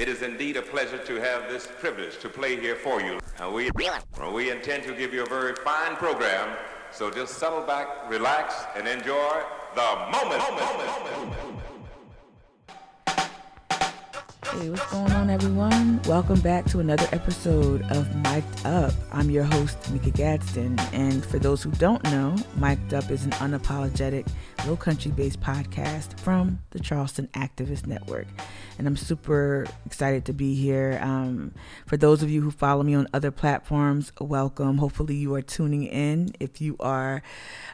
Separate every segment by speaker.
Speaker 1: It is indeed a pleasure to have this privilege to play here for you. We, we intend to give you a very fine program, so just settle back, relax, and enjoy the moment. moment, moment.
Speaker 2: Hey, what's going on, everyone? Welcome back to another episode of Mic'd Up. I'm your host, Mika Gadsden. And for those who don't know, Mic'd Up is an unapologetic, low country based podcast from the Charleston Activist Network and I'm super excited to be here. Um, for those of you who follow me on other platforms, welcome. Hopefully, you are tuning in. If you are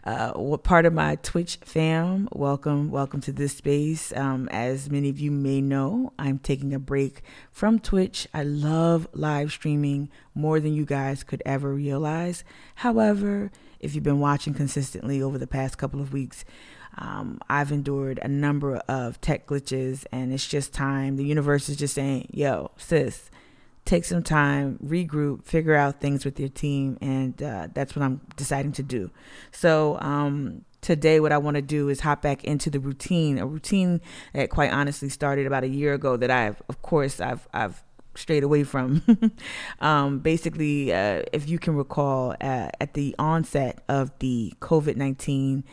Speaker 2: uh, part of my Twitch fam, welcome, welcome to this space. Um, as many of you may know, I'm taking a break from Twitch. I love live streaming more than you guys could ever realize. However, if you've been watching consistently over the past couple of weeks, um, I've endured a number of tech glitches, and it's just time. The universe is just saying, yo, sis, take some time, regroup, figure out things with your team, and uh, that's what I'm deciding to do. So, um, today, what I want to do is hop back into the routine, a routine that, quite honestly, started about a year ago. That I've, of course, I've I've strayed away from. um, basically, uh, if you can recall, uh, at the onset of the COVID 19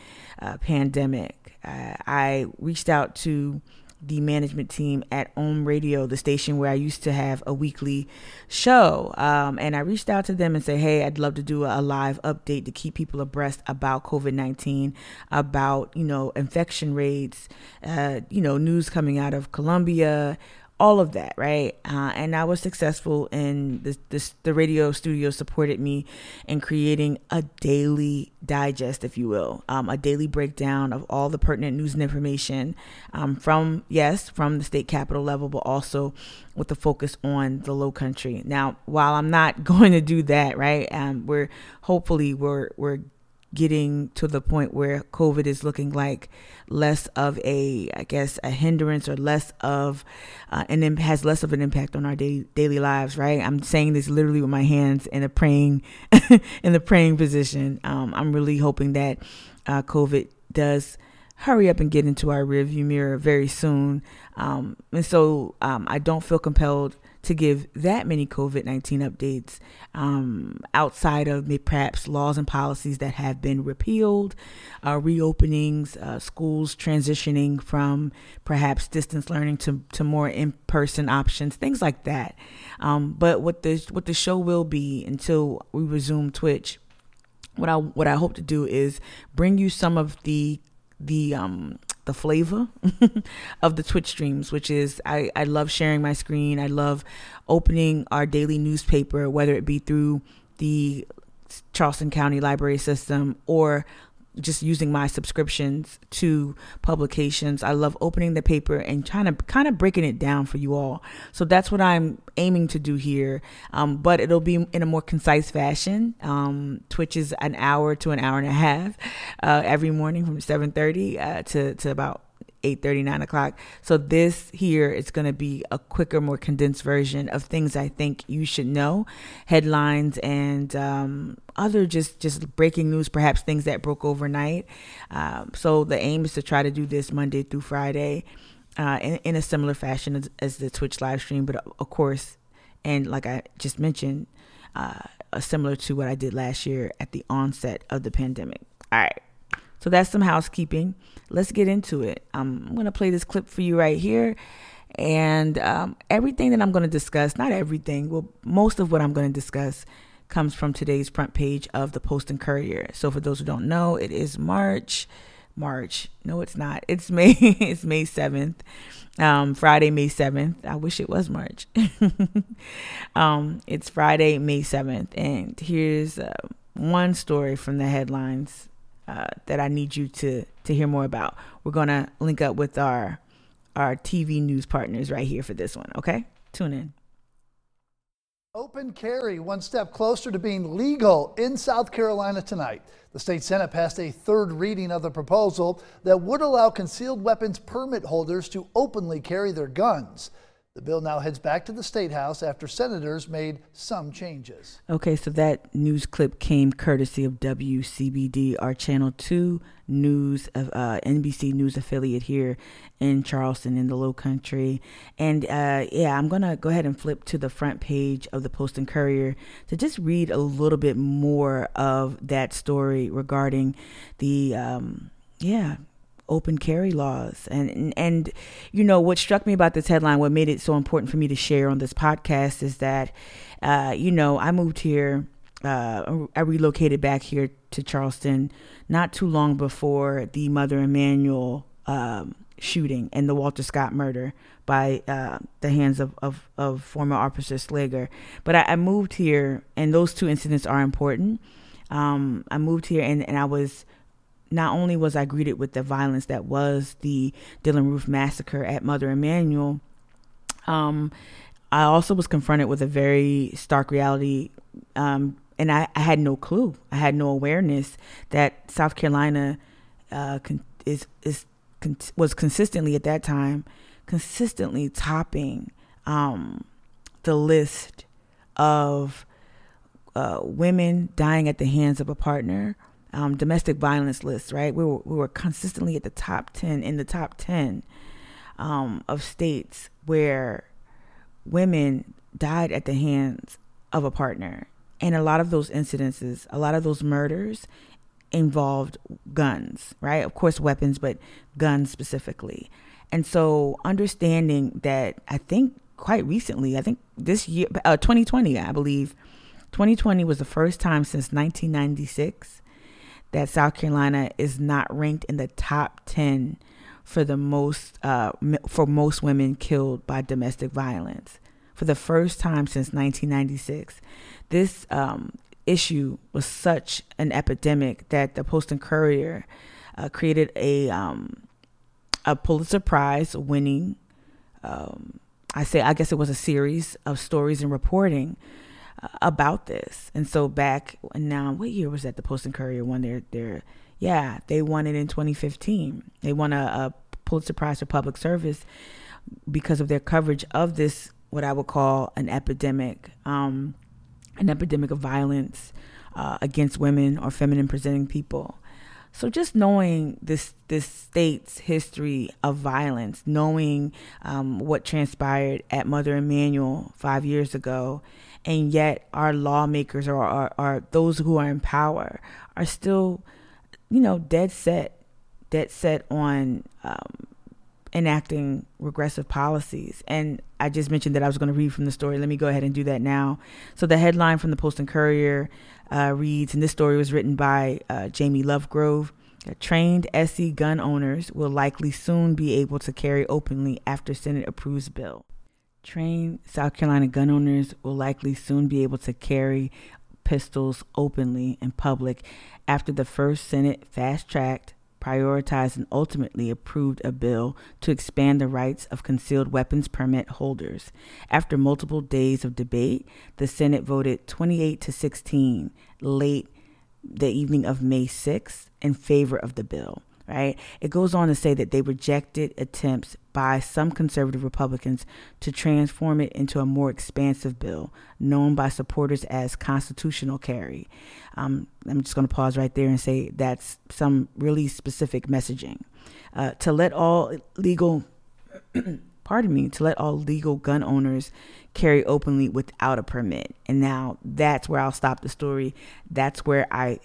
Speaker 2: uh, pandemic, uh, I reached out to the management team at Ohm Radio, the station where I used to have a weekly show. Um, and I reached out to them and said, hey, I'd love to do a live update to keep people abreast about COVID 19, about, you know, infection rates, uh, you know, news coming out of Columbia all of that, right? Uh, and I was successful in this, this, the radio studio supported me in creating a daily digest, if you will, um, a daily breakdown of all the pertinent news and information um, from, yes, from the state capital level, but also with the focus on the low country. Now, while I'm not going to do that, right, um, we're hopefully we're, we're getting to the point where COVID is looking like less of a, I guess, a hindrance or less of, uh, and has less of an impact on our daily daily lives. Right? I'm saying this literally with my hands in a praying, in the praying position. Um, I'm really hoping that uh, COVID does hurry up and get into our rearview mirror very soon. Um, and so um, I don't feel compelled to give that many COVID 19 updates um, outside of perhaps laws and policies that have been repealed, uh, reopenings, uh, schools transitioning from perhaps distance learning to, to more in person options, things like that. Um, but what the, what the show will be until we resume Twitch. What I what I hope to do is bring you some of the the um the flavor of the Twitch streams, which is I, I love sharing my screen. I love opening our daily newspaper, whether it be through the Charleston County Library System or just using my subscriptions to publications. I love opening the paper and trying to kind of breaking it down for you all. So that's what I'm aiming to do here. Um, but it'll be in a more concise fashion. Um, Twitch is an hour to an hour and a half uh, every morning from 7:30 uh, to to about 8 39 o'clock. So this here is going to be a quicker more condensed version of things i think you should know. Headlines and um, other just just breaking news perhaps things that broke overnight. Um, so the aim is to try to do this monday through friday uh, in, in a similar fashion as, as the twitch live stream but of course and like i just mentioned uh, similar to what i did last year at the onset of the pandemic. All right so that's some housekeeping. Let's get into it. I'm going to play this clip for you right here. And um, everything that I'm going to discuss, not everything, well, most of what I'm going to discuss comes from today's front page of the Post and Courier. So for those who don't know, it is March. March. No, it's not. It's May. it's May 7th. Um, Friday, May 7th. I wish it was March. um, it's Friday, May 7th. And here's uh, one story from the headlines uh, that I need you to to hear more about. We're gonna link up with our our TV news partners right here for this one. Okay, tune in.
Speaker 3: Open carry one step closer to being legal in South Carolina tonight. The state Senate passed a third reading of the proposal that would allow concealed weapons permit holders to openly carry their guns. The bill now heads back to the State House after senators made some changes.
Speaker 2: Okay, so that news clip came courtesy of WCBD, our Channel 2 news, uh, NBC News affiliate here in Charleston in the Low Country. And uh, yeah, I'm going to go ahead and flip to the front page of the Post and Courier to just read a little bit more of that story regarding the, um, yeah, open carry laws. And, and, you know what struck me about this headline what made it so important for me to share on this podcast is that uh, you know i moved here uh, i relocated back here to charleston not too long before the mother emanuel um, shooting and the walter scott murder by uh, the hands of, of, of, former officer slager. But I, I, moved here and those two incidents are important. Um, i moved here and, and i was not only was I greeted with the violence that was the Dylann Roof massacre at Mother Emanuel, um, I also was confronted with a very stark reality. Um, and I, I, had no clue. I had no awareness that South Carolina uh, con- is is con- was consistently at that time consistently topping um, the list of uh, women dying at the hands of a partner um, domestic violence list, right? We were, we were consistently at the top 10, in the top 10 um, of states where women died at the hands of a partner. And a lot of those incidences, a lot of those murders involved guns, right? Of course, weapons, but guns specifically. And so understanding that I think quite recently, I think this year, uh, 2020, I believe, 2020 was the first time since 1996 that South Carolina is not ranked in the top 10 for the most uh, for most women killed by domestic violence for the first time since 1996. This um, issue was such an epidemic that the Post and Courier uh, created a um, a Pulitzer Prize winning. Um, I say I guess it was a series of stories and reporting about this. And so back now, what year was that? The Post and Courier won their their yeah they won it in 2015. They won a, a Pulitzer Prize for public service because of their coverage of this what I would call an epidemic, um, an epidemic of violence uh, against women or feminine presenting people. So just knowing this this state's history of violence, knowing um, what transpired at Mother Emanuel five years ago, and yet our lawmakers or, those who are in power are still, you know, dead set, dead set on um, enacting regressive policies. And I just mentioned that I was going to read from the story. Let me go ahead and do that now. So the headline from the Post and Courier uh, reads, and this story was written by uh, Jamie Lovegrove. Trained SC gun owners will likely soon be able to carry openly after Senate approves bill. Trained South Carolina gun owners will likely soon be able to carry pistols openly in public after the first Senate fast tracked, prioritized, and ultimately approved a bill to expand the rights of concealed weapons permit holders. After multiple days of debate, the Senate voted 28 to 16 late the evening of May 6th in favor of the bill right? It goes on to say that they rejected attempts by some conservative Republicans to transform it into a more expansive bill, known by supporters as constitutional carry. Um, I'm just going to pause right there and say that's some really specific messaging. Uh, to let all legal, pardon me, to let all legal gun owners carry openly without a permit. And now that's where I'll stop the story. That's where I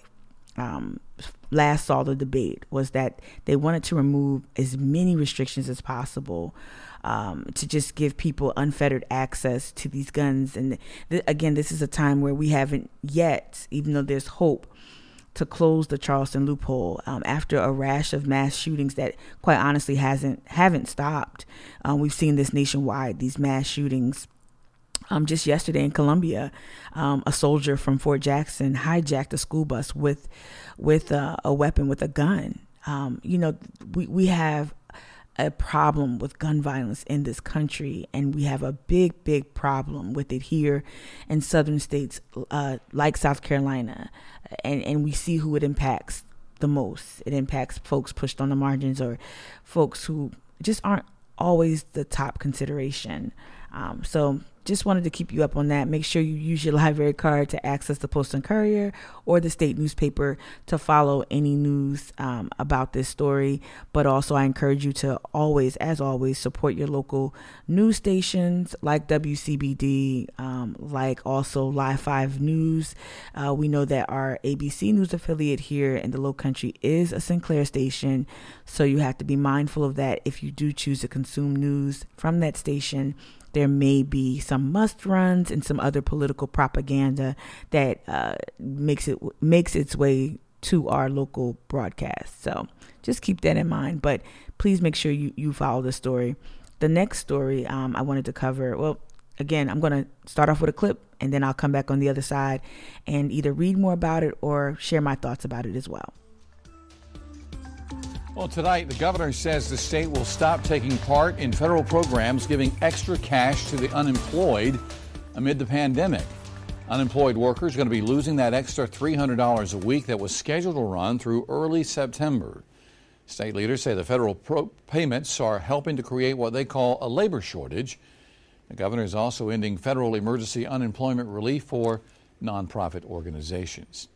Speaker 2: um, last saw the debate was that they wanted to remove as many restrictions as possible um, to just give people unfettered access to these guns. And th- again, this is a time where we haven't yet, even though there's hope, to close the Charleston loophole um, after a rash of mass shootings that, quite honestly, hasn't haven't stopped. Um, we've seen this nationwide. These mass shootings um, just yesterday in Columbia, um, a soldier from Fort Jackson hijacked a school bus with with a, a weapon, with a gun. Um, you know, we we have a problem with gun violence in this country, and we have a big, big problem with it here in southern states uh, like South Carolina, and and we see who it impacts the most. It impacts folks pushed on the margins or folks who just aren't always the top consideration. Um, so just wanted to keep you up on that. Make sure you use your library card to access the Post and Courier or the state newspaper to follow any news um, about this story. But also, I encourage you to always, as always, support your local news stations like WCBD, um, like also Live 5 News. Uh, we know that our ABC News affiliate here in the Low Country is a Sinclair station. So you have to be mindful of that if you do choose to consume news from that station there may be some must runs and some other political propaganda that uh, makes it makes its way to our local broadcast. So just keep that in mind. But please make sure you, you follow the story. The next story um, I wanted to cover, well, again, I'm going to start off with a clip and then I'll come back on the other side and either read more about it or share my thoughts about it as well.
Speaker 4: Well, tonight, the governor says the state will stop taking part in federal programs giving extra cash to the unemployed amid the pandemic. Unemployed workers are going to be losing that extra $300 a week that was scheduled to run through early September. State leaders say the federal pro- payments are helping to create what they call a labor shortage. The governor is also ending federal emergency unemployment relief for nonprofit organizations.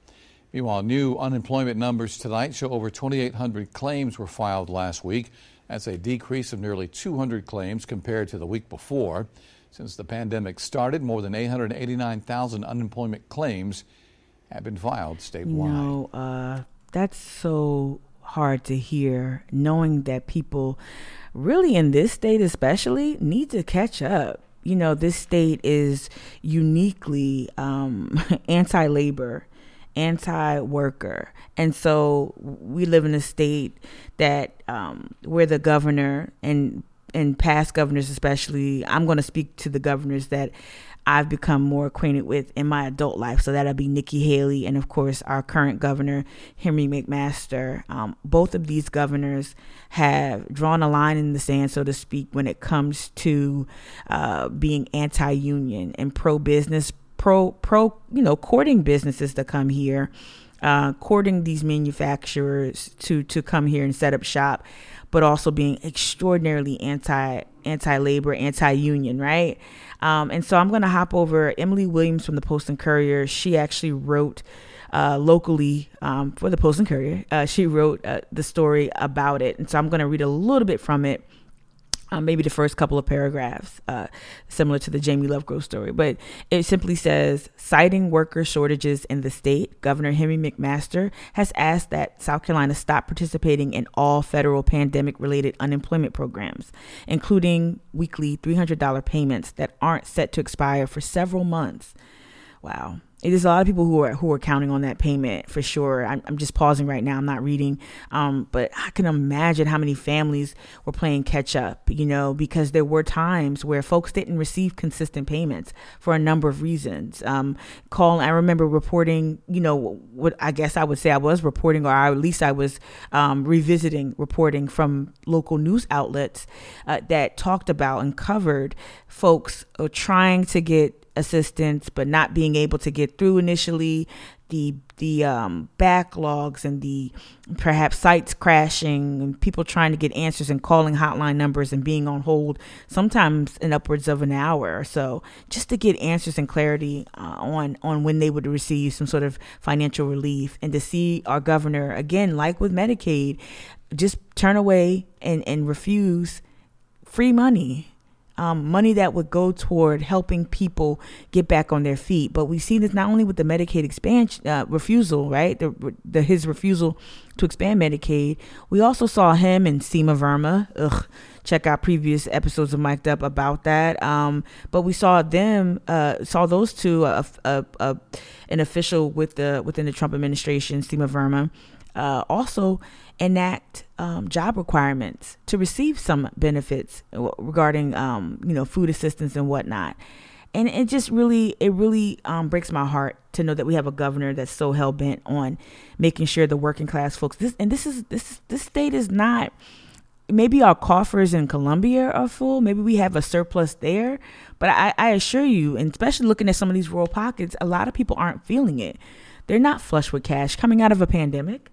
Speaker 4: Meanwhile, new unemployment numbers tonight show over 2,800 claims were filed last week. That's a decrease of nearly 200 claims compared to the week before. Since the pandemic started, more than 889,000 unemployment claims have been filed statewide. You
Speaker 2: know, uh, that's so hard to hear, knowing that people, really in this state especially, need to catch up. You know, this state is uniquely um, anti labor anti-worker. And so we live in a state that um, where the governor and and past governors especially. I'm going to speak to the governors that i've become more acquainted with in my adult life. So that'll be nikki haley and of course our current governor henry mcmaster. Um, both of these governors have drawn a line in the sand so to speak when it comes to uh, being anti-union and pro-business pro pro you know courting businesses to come here, uh, courting these manufacturers to to come here and set up shop, but also being extraordinarily anti anti labor, anti union, right? Um, and so I'm going to hop over Emily Williams from the Post and Courier. She actually wrote. Uh, locally um, for the Post and Courier, uh, she wrote uh, the story about it, and so I'm going to read a little bit from it um, maybe the first couple of paragraphs, uh, similar to the Jamie Lovegrove story. But it simply says, citing worker shortages in the state, Governor Henry McMaster has asked that South Carolina stop participating in all federal pandemic related unemployment programs, including weekly $300 payments that aren't set to expire for several months. Wow there's a lot of people who are who are counting on that payment for sure. I'm, I'm just pausing right now. I'm not reading, um, but I can imagine how many families were playing catch up. You know, because there were times where folks didn't receive consistent payments for a number of reasons. Um, call. I remember reporting. You know, what I guess I would say I was reporting, or I, at least I was um, revisiting reporting from local news outlets uh, that talked about and covered folks uh, trying to get assistance but not being able to get through initially the the um, backlogs and the perhaps sites crashing and people trying to get answers and calling hotline numbers and being on hold sometimes in upwards of an hour or so just to get answers and clarity uh, on on when they would receive some sort of financial relief and to see our governor again like with Medicaid just turn away and and refuse free money um, money that would go toward helping people get back on their feet. But we see this not only with the Medicaid expansion uh, refusal, right? The, the his refusal to expand Medicaid. We also saw him and Seema Verma. Ugh, check out previous episodes of Mic'd Up about that. Um, but we saw them, uh, saw those two, uh, uh, an official with the within the Trump administration, Seema Verma, uh, also enact um, job requirements to receive some benefits regarding um, you know food assistance and whatnot. And it just really it really um, breaks my heart to know that we have a governor that's so hell-bent on making sure the working class folks this and this is this this state is not maybe our coffers in Columbia are full maybe we have a surplus there but I, I assure you and especially looking at some of these rural pockets a lot of people aren't feeling it. They're not flush with cash coming out of a pandemic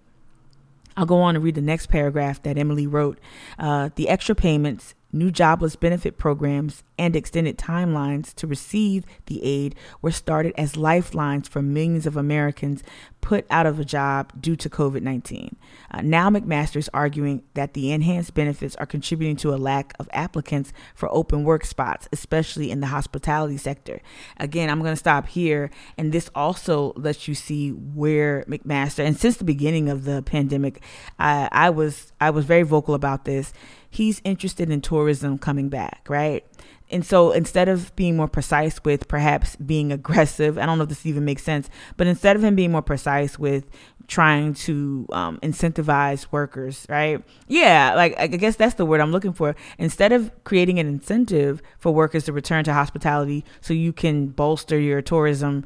Speaker 2: I'll go on and read the next paragraph that Emily wrote. Uh, the extra payments New jobless benefit programs and extended timelines to receive the aid were started as lifelines for millions of Americans put out of a job due to COVID 19. Uh, now, McMaster is arguing that the enhanced benefits are contributing to a lack of applicants for open work spots, especially in the hospitality sector. Again, I'm going to stop here. And this also lets you see where McMaster, and since the beginning of the pandemic, I, I was I was very vocal about this he's interested in tourism coming back, right? And so instead of being more precise with perhaps being aggressive, I don't know if this even makes sense, but instead of him being more precise with trying to um, incentivize workers, right? Yeah, like I guess that's the word I'm looking for. Instead of creating an incentive for workers to return to hospitality so you can bolster your tourism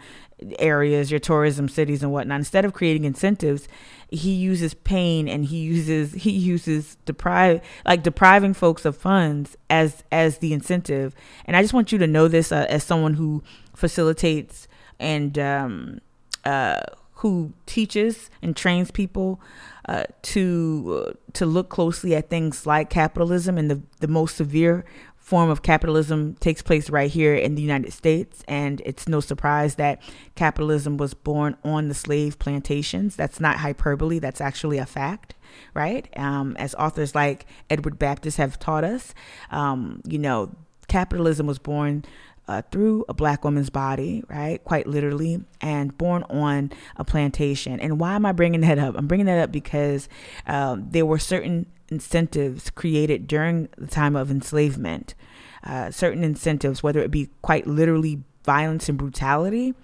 Speaker 2: areas, your tourism cities and whatnot, instead of creating incentives, he uses pain and he uses he uses deprive like depriving folks of funds as as the incentive. And I just want you to know this uh, as someone who facilitates and um, uh, who teaches and trains people uh, to uh, to look closely at things like capitalism and the the most severe form of capitalism takes place right here in the United States. And it's no surprise that capitalism was born on the slave plantations. That's not hyperbole, that's actually a fact, right? Um, as authors like Edward Baptist have taught us, um, you know, capitalism was born. Uh, through a black woman's body, right? Quite literally, and born on a plantation. And why am I bringing that up? I'm bringing that up because um, there were certain incentives created during the time of enslavement, uh, certain incentives, whether it be quite literally violence and brutality,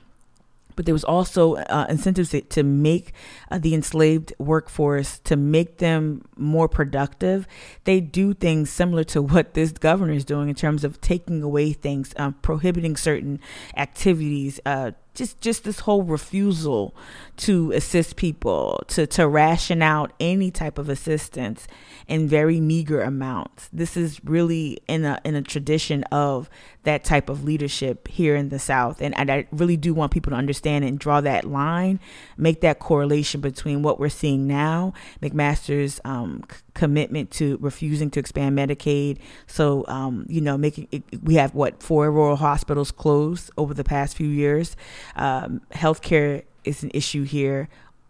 Speaker 2: but there was also uh, incentives to, make uh, the enslaved workforce to make them more productive. They do things similar to what this governor is doing in terms of taking away things um, prohibiting certain activities uh, just just this whole refusal to assist people to to ration out any type of assistance in very meager amounts. This is really in a in a tradition of that type of leadership here in the south. And, i really do want people to understand and draw that line make that correlation between what we're seeing now mcmaster's um, c- commitment to refusing to expand medicaid. So um, you know making it, we have what four rural hospitals closed over the past few years. Um, healthcare is an issue here.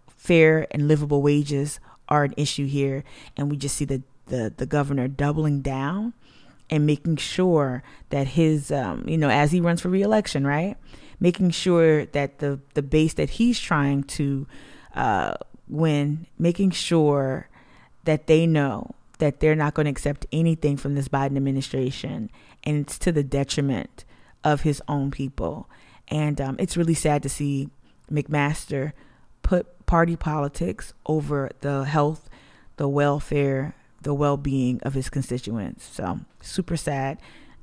Speaker 2: Fair and livable wages are an issue here, and we just see the the, the governor doubling down and making sure that his um, you know as he runs for reelection, right, making sure that the the base that he's trying to uh, win, making sure that they know that they're not going to accept anything from this Biden administration, and it's to the detriment of his own people. And um, it's really sad to see McMaster put party politics over the health, the welfare, the well being of his constituents. So, super sad.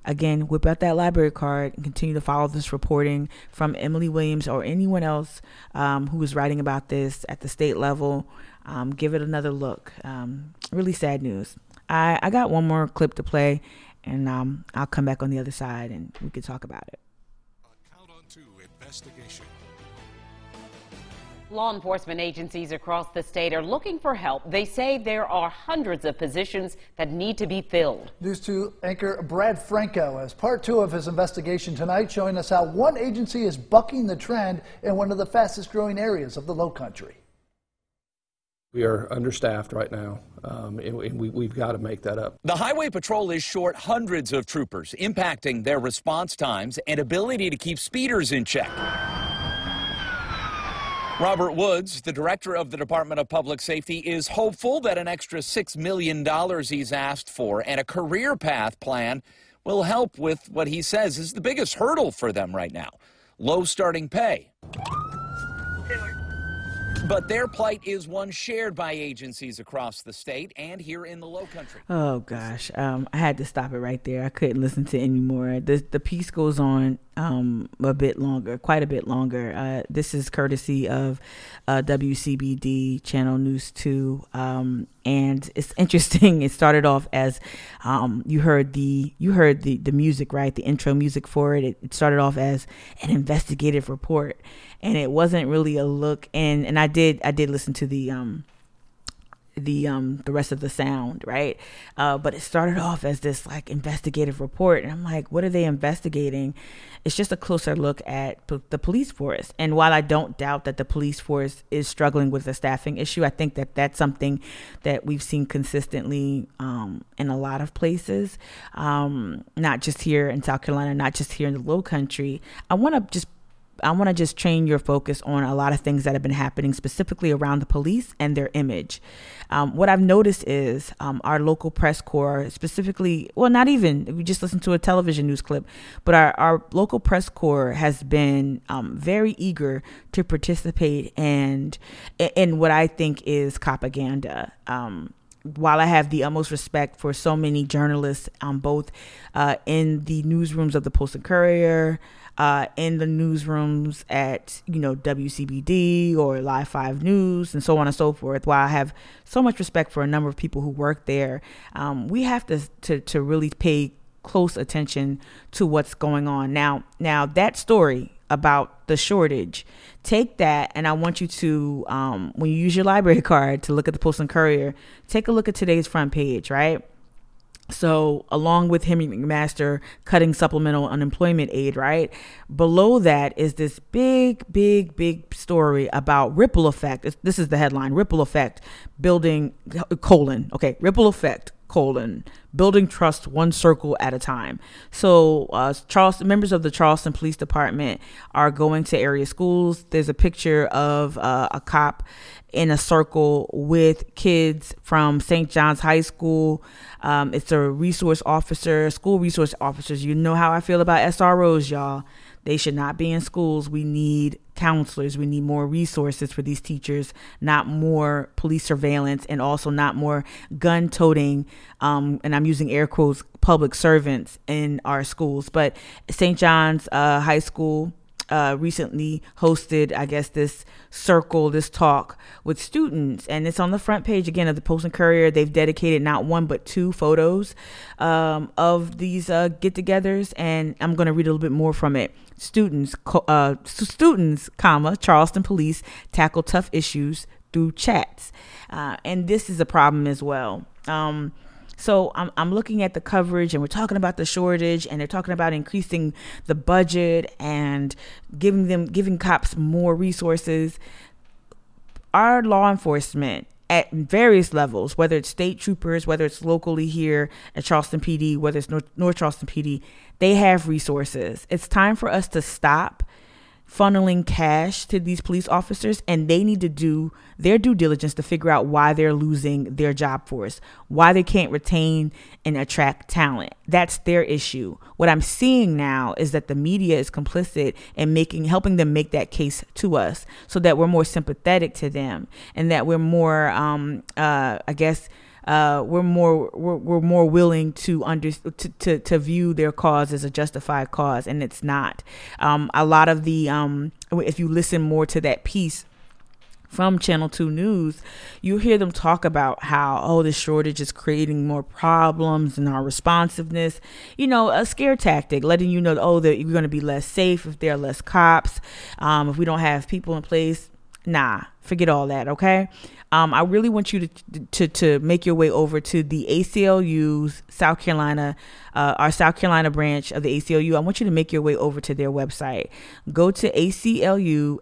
Speaker 2: Again, whip out that library card and continue to follow this reporting from Emily Williams or anyone else um, who is writing about this at the state level. Um, give it another look. Um, really sad news. I, I got one more clip to play, and um, I'll come back on the other side and we can talk about it Count on two investigation.
Speaker 5: Law enforcement agencies across the state are looking for help. They say there are hundreds of positions that need to be filled.
Speaker 3: News 2 anchor Brad Franco has part two of his investigation tonight, showing us how one agency is bucking the trend in one of the fastest growing areas of the low country.
Speaker 6: We are understaffed right now, um, and, and we, we've got to make that up.
Speaker 7: The Highway Patrol is short hundreds of troopers, impacting their response times and ability to keep speeders in check. Robert Woods, the director of the Department of Public Safety, is hopeful that an extra $6 million he's asked for and a career path plan will help with what he says is the biggest hurdle for them right now low starting pay. But their plight is one shared by agencies across the state and here in the Low Country.
Speaker 2: Oh gosh, um, I had to stop it right there. I couldn't listen to anymore. The the piece goes on um, a bit longer, quite a bit longer. Uh, this is courtesy of uh, WCBD Channel News Two, um, and it's interesting. It started off as um, you heard the you heard the the music right, the intro music for it. It, it started off as an investigative report and it wasn't really a look and and I did I did listen to the um the um the rest of the sound, right? Uh, but it started off as this like investigative report, and I'm like, what are they investigating? It's just a closer look at p- the police force. And while I don't doubt that the police force is struggling with the staffing issue, I think that that's something that we've seen consistently um, in a lot of places, um, not just here in South Carolina, not just here in the Low Country. I want to just I want to just train your focus on a lot of things that have been happening specifically around the police and their image. Um, what I've noticed is um, our local press corps, specifically, well, not even, we just listened to a television news clip, but our, our local press corps has been um, very eager to participate and in what I think is propaganda. Um, while I have the utmost respect for so many journalists, um, both uh, in the newsrooms of the Post and Courier, uh, in the newsrooms at you know WCBD or Live Five News and so on and so forth. While I have so much respect for a number of people who work there, um, we have to, to to really pay close attention to what's going on now. Now that story about the shortage, take that and I want you to um, when you use your library card to look at the Post and Courier, take a look at today's front page, right? So, along with Henry McMaster cutting supplemental unemployment aid, right? Below that is this big, big, big story about ripple effect. This is the headline ripple effect building, colon, okay, ripple effect, colon, building trust one circle at a time. So, uh, Charleston members of the Charleston Police Department are going to area schools. There's a picture of uh, a cop in a circle with kids from St. John's High School. Um, it's a resource officer, school resource officers. You know how I feel about SROs, y'all. They should not be in schools. We need counselors. We need more resources for these teachers, not more police surveillance, and also not more gun toting. Um, and I'm using air quotes, public servants in our schools. But St. John's uh, High School uh, recently hosted, I guess, this circle, this talk with students, and it's on the front page again of the Post and Courier. They've dedicated not one but two photos um, of these uh, get-togethers, and I'm going to read a little bit more from it. Students, uh, students, comma Charleston police tackle tough issues through chats, uh, and this is a problem as well. Um, so I'm, I'm looking at the coverage and we're talking about the shortage and they're talking about increasing the budget and giving them giving cops more resources. Our law enforcement at various levels, whether it's state troopers, whether it's locally here at Charleston PD, whether it's North, North Charleston PD, they have resources. It's time for us to stop funneling cash to these police officers and they need to do their due diligence to figure out why they're losing their job force, why they can't retain and attract talent. That's their issue. What I'm seeing now is that the media is complicit in making helping them make that case to us so that we're more sympathetic to them and that we're more um uh I guess uh, we're more we're, we're more willing to under to, to, to view their cause as a justified cause, and it's not. Um, a lot of the um, if you listen more to that piece from Channel 2 News, you hear them talk about how, oh, the shortage is creating more problems and our responsiveness. You know, a scare tactic, letting you know, oh, that you're going to be less safe if there are less cops, um, if we don't have people in place. Nah, forget all that, okay? Um, I really want you to, to to make your way over to the ACLU's South Carolina, uh, our South Carolina branch of the ACLU. I want you to make your way over to their website. Go to aclusc.org.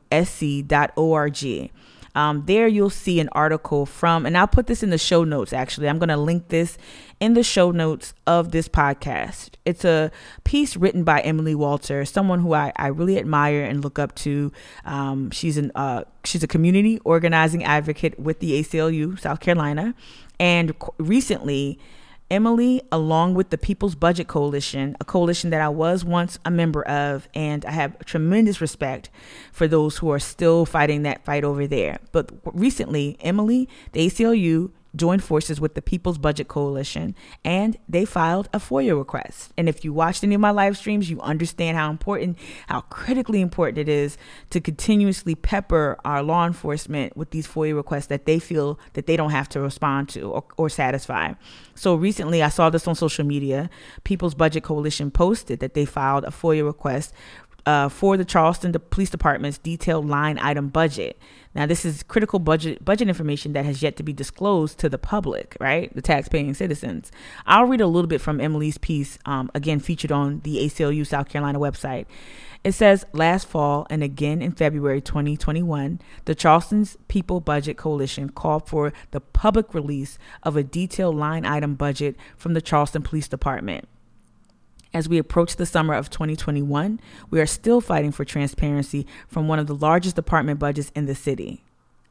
Speaker 2: Um, there you'll see an article from, and I'll put this in the show notes actually. I'm going to link this in the show notes of this podcast. It's a piece written by Emily Walter, someone who I, I really admire and look up to. Um, she's an uh, she's a community organizing advocate with the ACLU South Carolina, and recently Emily, along with the People's Budget Coalition, a coalition that I was once a member of, and I have tremendous respect for those who are still fighting that fight over there. But recently, Emily, the ACLU, joined forces with the People's Budget Coalition and they filed a FOIA request. And if you watched any of my live streams, you understand how important, how critically important it is to continuously pepper our law enforcement with these FOIA requests that they feel that they don't have to respond to or, or satisfy. So recently, I saw this on social media. People's Budget Coalition posted that they filed a FOIA request uh, for the Charleston Police Department's detailed line item budget. Now, this is critical budget budget information that has yet to be disclosed to the public, right? The taxpaying citizens. I'll read a little bit from Emily's piece, um, again featured on the ACLU South Carolina website. It says last fall and again in February 2021, the Charleston's People Budget Coalition called for the public release of a detailed line item budget from the Charleston Police Department. As we approach the summer of 2021, we are still fighting for transparency from one of the largest department budgets in the city.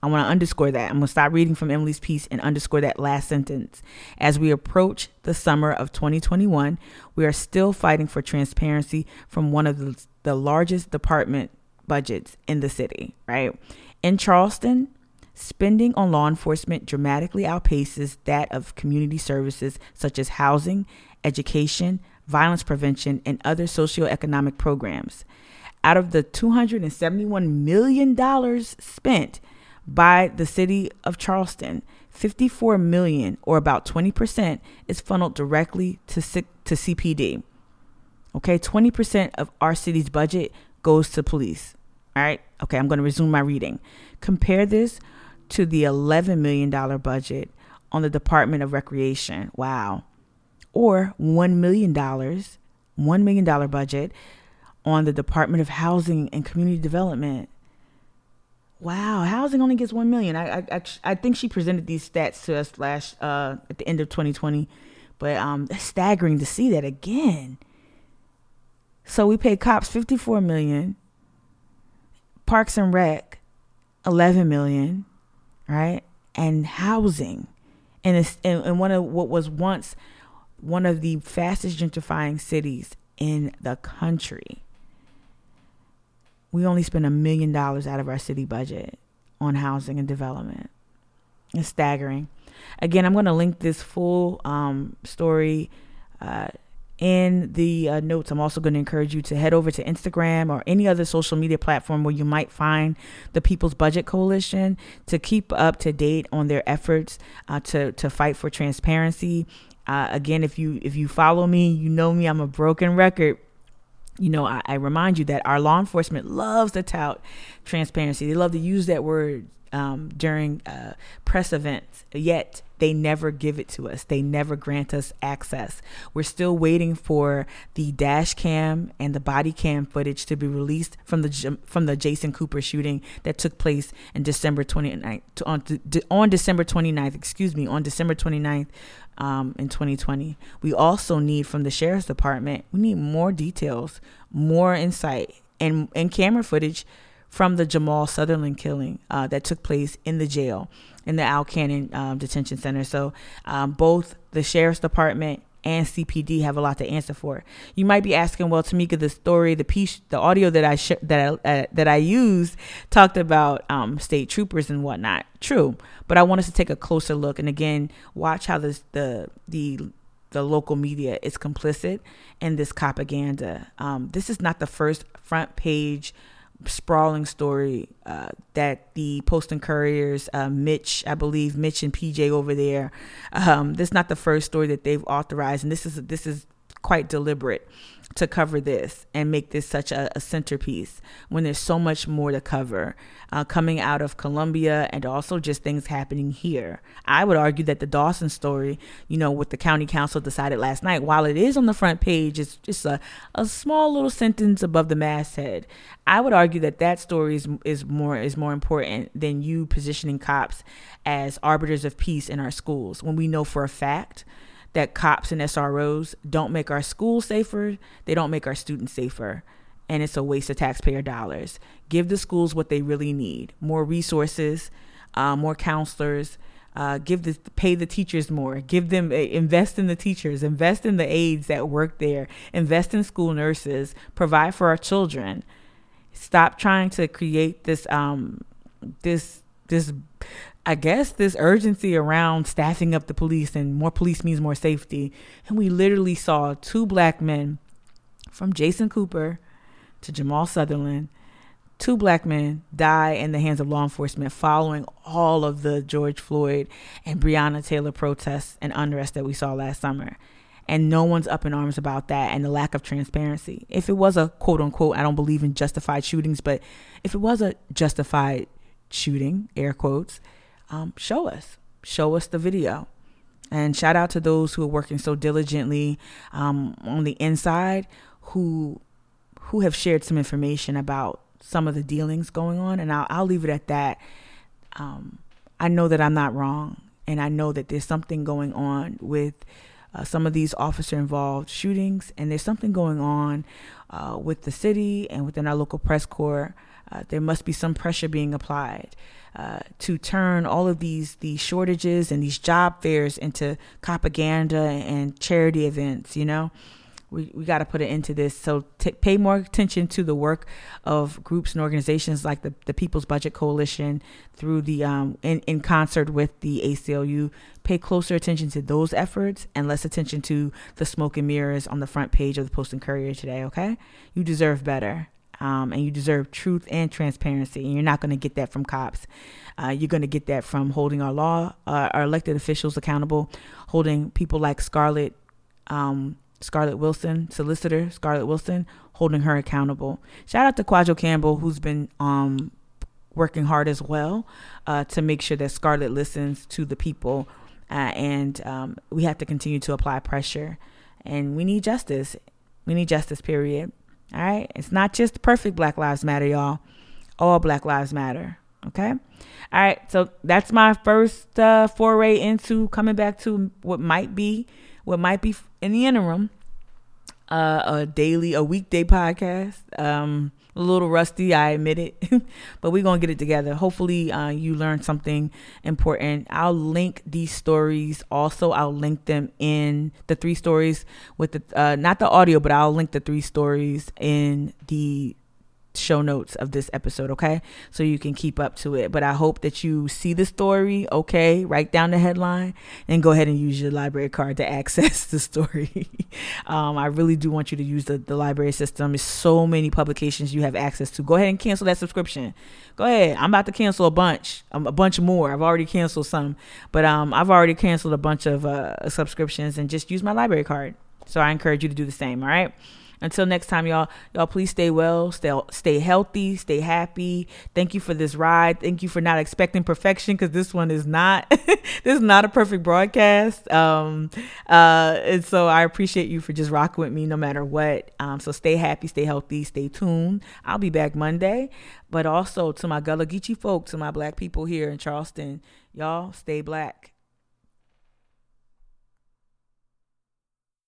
Speaker 2: I want to underscore that. I'm going to stop reading from Emily's piece and underscore that last sentence. As we approach the summer of 2021, we are still fighting for transparency from one of the, the largest department budgets in the city, right? In Charleston, spending on law enforcement dramatically outpaces that of community services such as housing, education, violence prevention, and other socioeconomic programs. Out of the $271 million spent by the city of Charleston, 54 million or about 20% is funneled directly to to CPD. Okay, 20% of our city's budget goes to police. All right? Okay, I'm going to resume my reading. Compare this to the 11 million dollar budget on the Department of Recreation. Wow or $1 million, $1 million budget on the Department of Housing and Community Development. Wow, housing only gets one million. I, I I think she presented these stats to us last uh, at the end of 2020, but um, it's staggering to see that again. So we paid cops 54 million, Parks and Rec 11 million, right, and housing, and it's and, and one of what was once one of the fastest gentrifying cities in the country. We only spend a million dollars out of our city budget on housing and development. It's staggering. Again, I'm going to link this full um, story uh, in the uh, notes. I'm also going to encourage you to head over to Instagram or any other social media platform where you might find the People's Budget Coalition to keep up to date on their efforts uh, to to fight for transparency uh, again, if you if you follow me, you know me. I'm a broken record. You know, I, I remind you that our law enforcement loves to tout transparency. They love to use that word um, during uh, press events. Yet they never give it to us. They never grant us access. We're still waiting for the dash cam and the body cam footage to be released from the from the Jason Cooper shooting that took place in December 29th on on December 29th, excuse me, on December 29th um, in 2020. We also need from the sheriff's department, we need more details, more insight and and camera footage from the Jamal Sutherland killing uh, that took place in the jail in the Al Cannon um, Detention Center. So um, both the sheriff's department and CPD have a lot to answer for. You might be asking, well, Tamika, the story, the piece, the audio that I sh- that I, uh, that I used talked about um, state troopers and whatnot. True, but I want us to take a closer look and again watch how this the the the local media is complicit in this propaganda. Um, this is not the first front page sprawling story uh, that the Post and Couriers, uh, Mitch, I believe Mitch and PJ over there. Um, this is not the first story that they've authorized, and this is this is quite deliberate to cover this and make this such a, a centerpiece when there's so much more to cover uh, coming out of Columbia and also just things happening here. I would argue that the Dawson story, you know, what the county council decided last night, while it is on the front page, it's just a, a small little sentence above the masthead. I would argue that that story is, is more is more important than you positioning cops as arbiters of peace in our schools when we know for a fact that cops and SROs don't make our schools safer, they don't make our students safer, and it's a waste of taxpayer dollars. Give the schools what they really need. More resources, uh, more counselors. Uh, give the pay the teachers more. Give them uh, invest in the teachers. Invest in the aides that work there. Invest in school nurses. Provide for our children. Stop trying to create this um this this I guess this urgency around staffing up the police and more police means more safety. And we literally saw two black men from Jason Cooper to Jamal Sutherland, two black men die in the hands of law enforcement following all of the George Floyd and Breonna Taylor protests and unrest that we saw last summer. and no one's up in arms about that and the lack of transparency. If it was a quote unquote, I don't believe in justified shootings, but if it was a justified shooting, air quotes, um, show us, show us the video. And shout out to those who are working so diligently um, on the inside who who have shared some information about some of the dealings going on. And I'll, I'll leave it at that. Um, I know that I'm not wrong, and I know that there's something going on with uh, some of these officer involved shootings, and there's something going on uh, with the city and within our local press corps. Uh, there must be some pressure being applied uh, to turn all of these these shortages and these job fairs into propaganda and charity events. You know, we, we got to put it into this. So t- pay more attention to the work of groups and organizations like the, the People's Budget Coalition through the um, in, in concert with the ACLU. Pay closer attention to those efforts and less attention to the smoke and mirrors on the front page of the Post and Courier today. Okay, you deserve better. Um, and you deserve truth and transparency, and you're not going to get that from cops. Uh, you're going to get that from holding our law, uh, our elected officials accountable, holding people like Scarlett um, Scarlett Wilson, solicitor Scarlett Wilson, holding her accountable. Shout out to Quadro Campbell, who's been um, working hard as well uh, to make sure that Scarlett listens to the people. Uh, and um, we have to continue to apply pressure. And we need justice. We need justice, period. All right? It's not just perfect Black Lives Matter, y'all. All Black Lives Matter. Okay? All right. So that's my first uh, foray into coming back to what might be what might be in the interim uh, a daily, a weekday podcast. Um, a little rusty, I admit it, but we're gonna get it together. Hopefully, uh, you learned something important. I'll link these stories. Also, I'll link them in the three stories with the uh, not the audio, but I'll link the three stories in the show notes of this episode, okay? So you can keep up to it. But I hope that you see the story, okay? Write down the headline and go ahead and use your library card to access the story. um, I really do want you to use the, the library system. There's so many publications you have access to. Go ahead and cancel that subscription. Go ahead. I'm about to cancel a bunch, um, a bunch more. I've already canceled some, but um, I've already canceled a bunch of uh, subscriptions and just use my library card. So I encourage you to do the same, all right? Until next time, y'all, y'all please stay well, stay stay healthy, stay happy. Thank you for this ride. Thank you for not expecting perfection because this one is not this is not a perfect broadcast. Um, uh, and so I appreciate you for just rocking with me no matter what. Um, so stay happy, stay healthy, stay tuned. I'll be back Monday. But also to my Gullah Geechee folk, to my black people here in Charleston, y'all stay black.